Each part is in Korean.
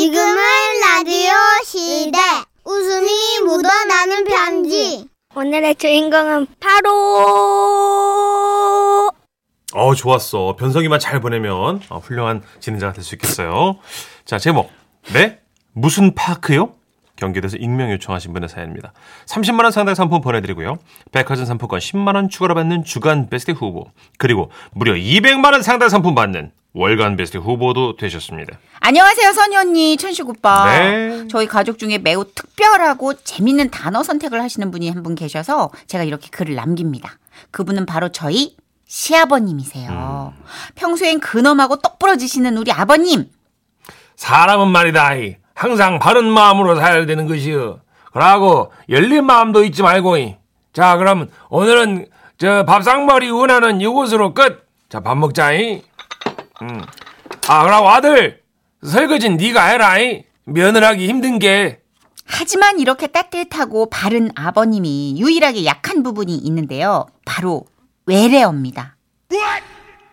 지금은 라디오 시대. 웃음이 묻어나는 편지. 오늘의 주인공은 바로 어, 좋았어. 변성기만 잘 보내면 어, 훌륭한 진행자가 될 수 있겠어요. 자, 제목. 네? 무슨 파크요? 경기도에서 익명 요청하신 분의 사연입니다. 30만 원 상당 상품 보내드리고요. 백화점 상품권 10만 원 추가로 받는 주간 베스트 후보 그리고 무려 200만 원 상당 상품 받는 월간 베스트 후보도 되셨습니다. 안녕하세요, 선희 언니, 천식 오빠. 네. 저희 가족 중에 매우 특별하고 재밌는 단어 선택을 하시는 분이 한 분 계셔서 제가 이렇게 글을 남깁니다. 그분은 바로 저희 시아버님이세요. 평소엔 근엄하고 똑부러지시는 우리 아버님. 사람은 말이다. 이. 항상 바른 마음으로 살아야 되는 것이여. 그러고 열린 마음도 잊지 말고. 이. 자, 그럼 오늘은 저 밥상머리 원하는 이곳으로 끝. 자, 밥 먹자. 이. 음. 아, 그러고 아들 설거지는 네가 해라. 이. 며느라기 힘든 게. 하지만 이렇게 따뜻하고 바른 아버님이 유일하게 약한 부분이 있는데요. 바로 외래어입니다.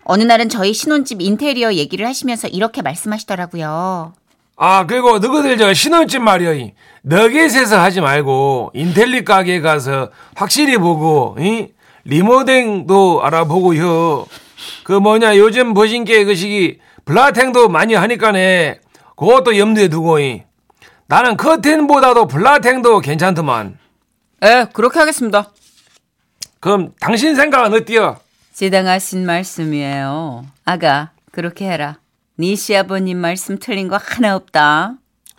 어느 날은 저희 신혼집 인테리어 얘기를 하시면서 이렇게 말씀하시더라고요. 아, 그리고 너희들 저 신혼집 말이야. 이. 너겟에서 하지 말고 인텔리 가게에 가서 확실히 보고 이? 리모델도 알아보고 요. 그 뭐냐 요즘 보신 게그 시기 블라탱도 많이 하니까네. 그것도 염두에 두고 이. 나는 커튼보다도 블라탱도 괜찮더만. 에, 그렇게 하겠습니다. 그럼 당신 생각은 어때요? 지당하신 말씀이에요. 아가, 그렇게 해라. 네 시아버님 말씀 틀린 거 하나 없다.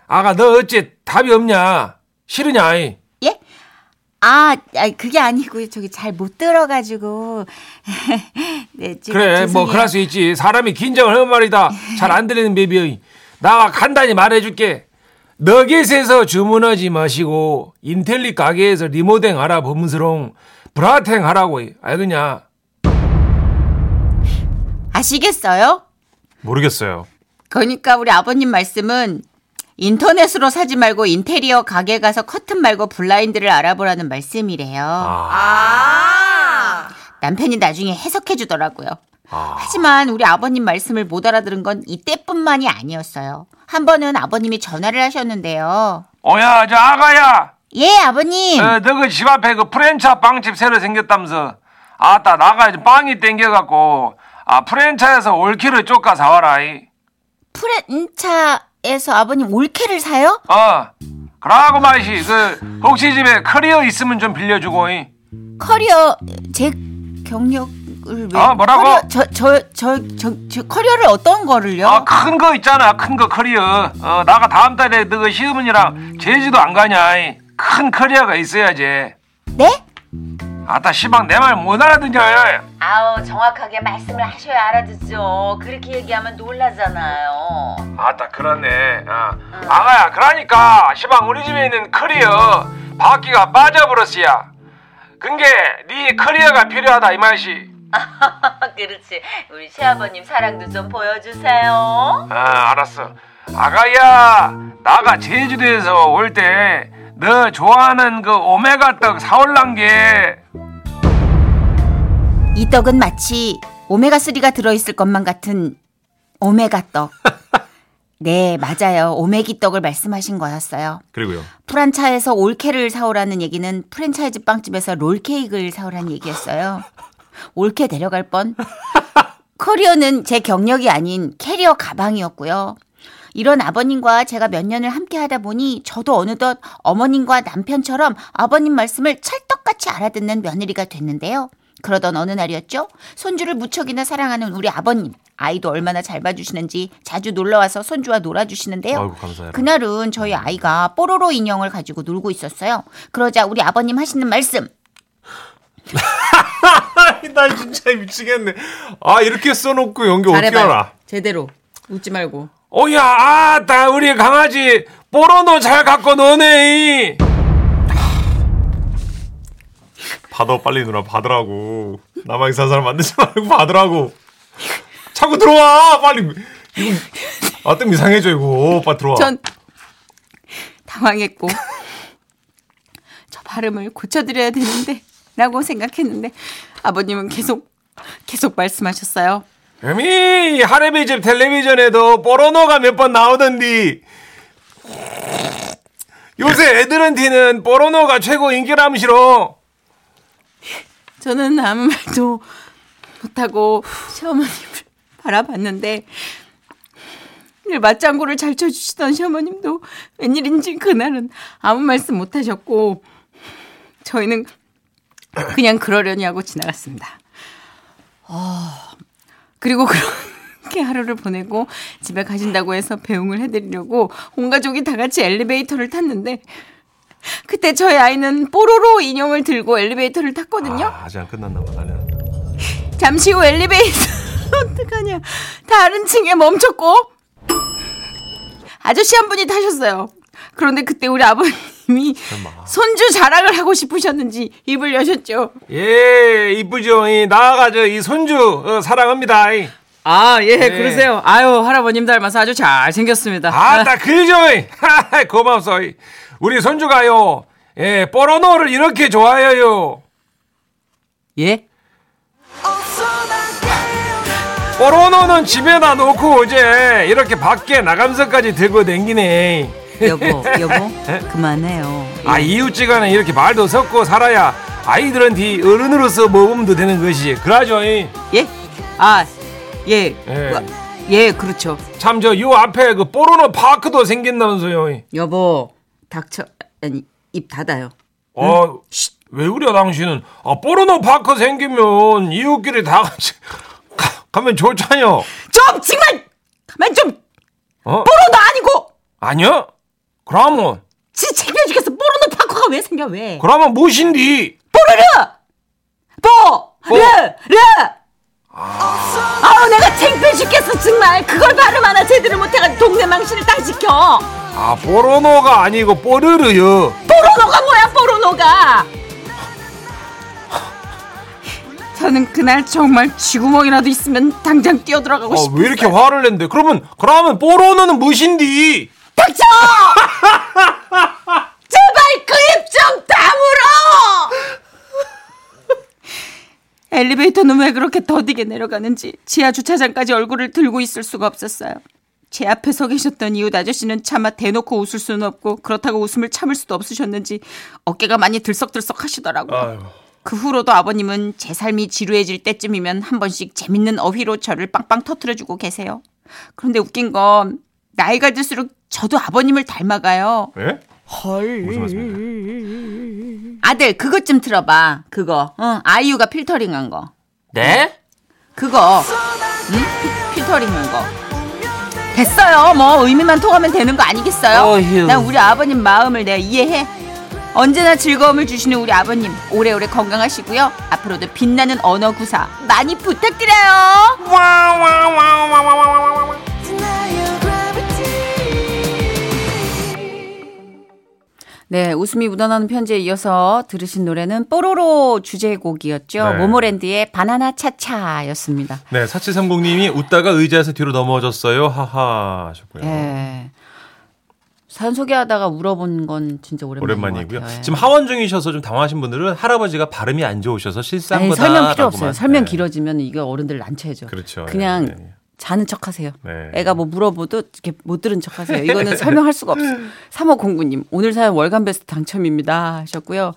아가 너 어째 답이 없냐? 싫으냐? 이? 예? 아, 아니, 그게 아니고요. 저기 잘 못 들어가지고. 네, 지- 그래 뭐 죄송해요. 그럴 수 있지 사람이 긴장을 하면 말이다 잘 안 들리는 베비의 나가 간단히 말해줄게 너겟에서 주문하지 마시고 인텔리 가게에서 리모델 알아보면서롱 브라탱 하라고 알겠냐 아시겠어요? 모르겠어요. 그러니까 우리 아버님 말씀은 인터넷으로 사지 말고 인테리어 가게 가서 커튼 말고 블라인드를 알아보라는 말씀이래요. 아. 남편이 나중에 해석해 주더라고요. 하지만 우리 아버님 말씀을 못 알아들은 건 이때뿐만이 아니었어요. 한 번은 아버님이 전화를 하셨는데요. 어야 저 아가야 예, 아버님. 어, 너그 집 앞에 그 프렌차 빵집 새로 생겼다면서 아따 나가 이제 빵이 땡겨갖고 아 프렌차에서 올키를 쪼까 사와라 이. 프렌차에서 아버님 올케를 사요? 어 그러고 말이지 그 혹시 집에 커리어 있으면 좀 빌려주고 이. 커리어 제 경력을 왜? 아, 뭐라고? 커리어, 저, 저, 저, 저, 저 커리어를 어떤 거를요? 아, 큰 거 있잖아. 큰 거 커리어. 어, 나가 다음 달에 너그 시어머니랑 제주도 안 가냐. 이. 큰 커리어가 있어야지. 네? 아따, 시방 내 말 못 알아듣냐. 아우 정확하게 말씀을 하셔야 알아듣죠. 그렇게 얘기하면 놀라잖아요. 아따, 그렇네. 어. 아가야, 그러니까, 시방 우리 집에 있는 커리어 바퀴가 빠져버렸어야. 그게 네 커리어가 필요하다, 이 말이지. 그렇지. 우리 시아버님 사랑도 좀 보여주세요. 아, 알았어. 아가야, 나가 제주도에서 올 때 너 좋아하는 그 오메가 떡 사올란 게 이 떡은 마치 오메가3가 들어있을 것만 같은 오메가 떡. 네, 맞아요. 오메기 떡을 말씀하신 거였어요. 그리고요. 프란차에서 올케를 사오라는 얘기는 프랜차이즈 빵집에서 롤케이크를 사오라는 얘기였어요. 올케 데려갈 뻔. 커리어는 제 경력이 아닌 캐리어 가방이었고요. 이런 아버님과 제가 몇 년을 함께 하다 보니 저도 어느덧 어머님과 남편처럼 아버님 말씀을 찰떡같이 알아듣는 며느리가 됐는데요. 그러던 어느 날이었죠. 손주를 무척이나 사랑하는 우리 아버님. 아이도 얼마나 잘 봐주시는지 자주 놀러와서 손주와 놀아주시는데요. 아이고, 감사해라. 그날은 저희 아이가 뽀로로 인형을 가지고 놀고 있었어요. 그러자 우리 아버님 하시는 말씀. 나 진짜 미치겠네. 아, 이렇게 써놓고 연기 어떻게 알아? 제대로. 웃지 말고. 오야, 아따, 우리 강아지, 뽀로노 잘 갖고 노네. 받아, 빨리 누나, 받으라고. 나만 이상한 사람 만들지 말고 받으라고. 자꾸 들어와, 빨리. 이거, 아, 좀 이상해져, 이거. 빨리 들어와. 전 당황했고 저 발음을 고쳐드려야 되는데 라고 생각했는데 아버님은 계속 계속 말씀하셨어요. 에미, 할애비 집 텔레비전에도 뽀로노가 몇 번 나오던디. 요새 애들한테는 포르노가 최고 인기라면시로. 저는 아무 말도 못하고 시어머님을 바라봤는데 늘 맞장구를 잘 쳐주시던 시어머님도 웬일인지 그날은 아무 말씀 못하셨고 저희는 그냥 그러려니 하고 지나갔습니다. 어, 그리고 그렇게 하루를 보내고 집에 가신다고 해서 배웅을 해드리려고 온 가족이 다 같이 엘리베이터를 탔는데 그때 저희 아이는 뽀로로 인형을 들고 엘리베이터를 탔거든요. 아, 아직 안 끝났나 봐. 나는. 잠시 후 엘리베이터 어떡하냐 다른 층에 멈췄고 아저씨 한 분이 타셨어요. 그런데 그때 우리 아버님이 설마. 손주 자랑을 하고 싶으셨는지 입을 여셨죠. 예, 이쁘죠. 이 나가저 이 손주 어, 사랑합니다. 이. 아, 예, 네. 그러세요. 아유, 할아버님 닮아서 아주 잘생겼습니다. 아따 그죠. 이. 고맙소. 이. 우리 손주가요. 예, 포르노를 이렇게 좋아해요. 예? 포르노는 집에다 놓고 이제 이렇게 밖에 나감서까지 들고 댕기네. 여보, 여보, 그만해요. 아 이웃지간에 이렇게 말도 섞고 살아야 아이들한테 어른으로서 모범도 되는 것이 그러죠. 이. 예? 아, 예. 예. 예, 그렇죠. 참 저 요 앞에 그 포르노 파크도 생긴다면서요. 이. 여보, 닥쳐, 아니, 입 닫아요. 어, 왜 그래 당신은? 아 포르노 파크 생기면 이웃끼리 다 같이 가, 가면 좋잖요. 좀, 정말! 가만 좀! 어? 뽀로도 아니고! 아니야? 그러면 지 창피해 죽겠어. 뽀로노 파커가 왜 생겨, 왜? 그러면 무엇인디? 뽀르르! 뽀! 뽀. 르! 르! 아우, 내가 창피해 죽겠어, 정말. 그걸 발음 하나 제대로 못해가지고 동네 망신을 다 지켜. 아 포르노가 아니고 뽀르르요. 뽀로노가 뭐야, 뽀로노가! 저는 그날 정말 쥐구멍이라도 있으면 당장 뛰어들어가고 아, 싶었어요. 왜 이렇게 화를 낸대? 그러면 그러면 포르노는 무엇인디? 닥쳐! 제발 그 입 좀 다물어! 엘리베이터는 왜 그렇게 더디게 내려가는지 지하 주차장까지 얼굴을 들고 있을 수가 없었어요. 제 앞에 서 계셨던 이웃 아저씨는 차마 대놓고 웃을 수는 없고 그렇다고 웃음을 참을 수도 없으셨는지 어깨가 많이 들썩들썩 하시더라고요. 아유. 그 후로도 아버님은 제 삶이 지루해질 때쯤이면 한 번씩 재밌는 어휘로 저를 빵빵 터트려주고 계세요. 그런데 웃긴 건 나이가 들수록 저도 아버님을 닮아가요. 예? 무슨 말씀입니까? 아들 그것 좀 들어봐. 그거. 응, 아이유가 필터링한 거. 네? 그거. 응? 피, 필터링한 거. 됐어요. 뭐 의미만 통하면 되는 거 아니겠어요? 어휴. 난 우리 아버님 마음을 내가 이해해. 언제나 즐거움을 주시는 우리 아버님 오래오래 건강하시고요. 앞으로도 빛나는 언어 구사 많이 부탁드려요. 네, 웃음이 묻어나는 편지에 이어서 들으신 노래는 뽀로로 주제곡이었죠. 네. 모모랜드의 바나나 차차였습니다. 네, 4730님이 웃다가 의자에서 뒤로 넘어졌어요. 하하 하셨고요. 예. 사연 소개하다가 울어본 건 진짜 오랜만이고요. 예. 지금 하원 중이셔서 좀 당황하신 분들은 할아버지가 발음이 안 좋으셔서 실수한 아니, 거다. 설명 필요 없어요. 설명 네. 길어지면 이거 어른들 난처해져. 그렇죠. 그냥 네, 네. 자는 척 하세요. 네. 애가 뭐 물어보도 이렇게 못 들은 척 하세요. 이거는 설명할 수가 없어요. 3509님, 오늘 사연 월간 베스트 당첨입니다. 하셨고요.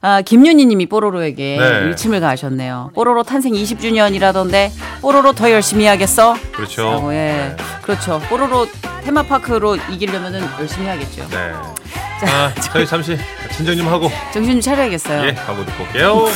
아, 김윤희 님이 뽀로로에게 네. 일침을 가하셨네요. 뽀로로 탄생 20주년이라던데, 뽀로로 더 열심히 해야겠어? 그렇죠. 라고, 예. 네. 그렇죠. 뽀로로 테마파크로 이기려면 열심히 해야겠죠. 네. 아, 저희 잠시 진정 좀 하고 정신 좀 차려야겠어요. 예, 하고 듣고 올게요.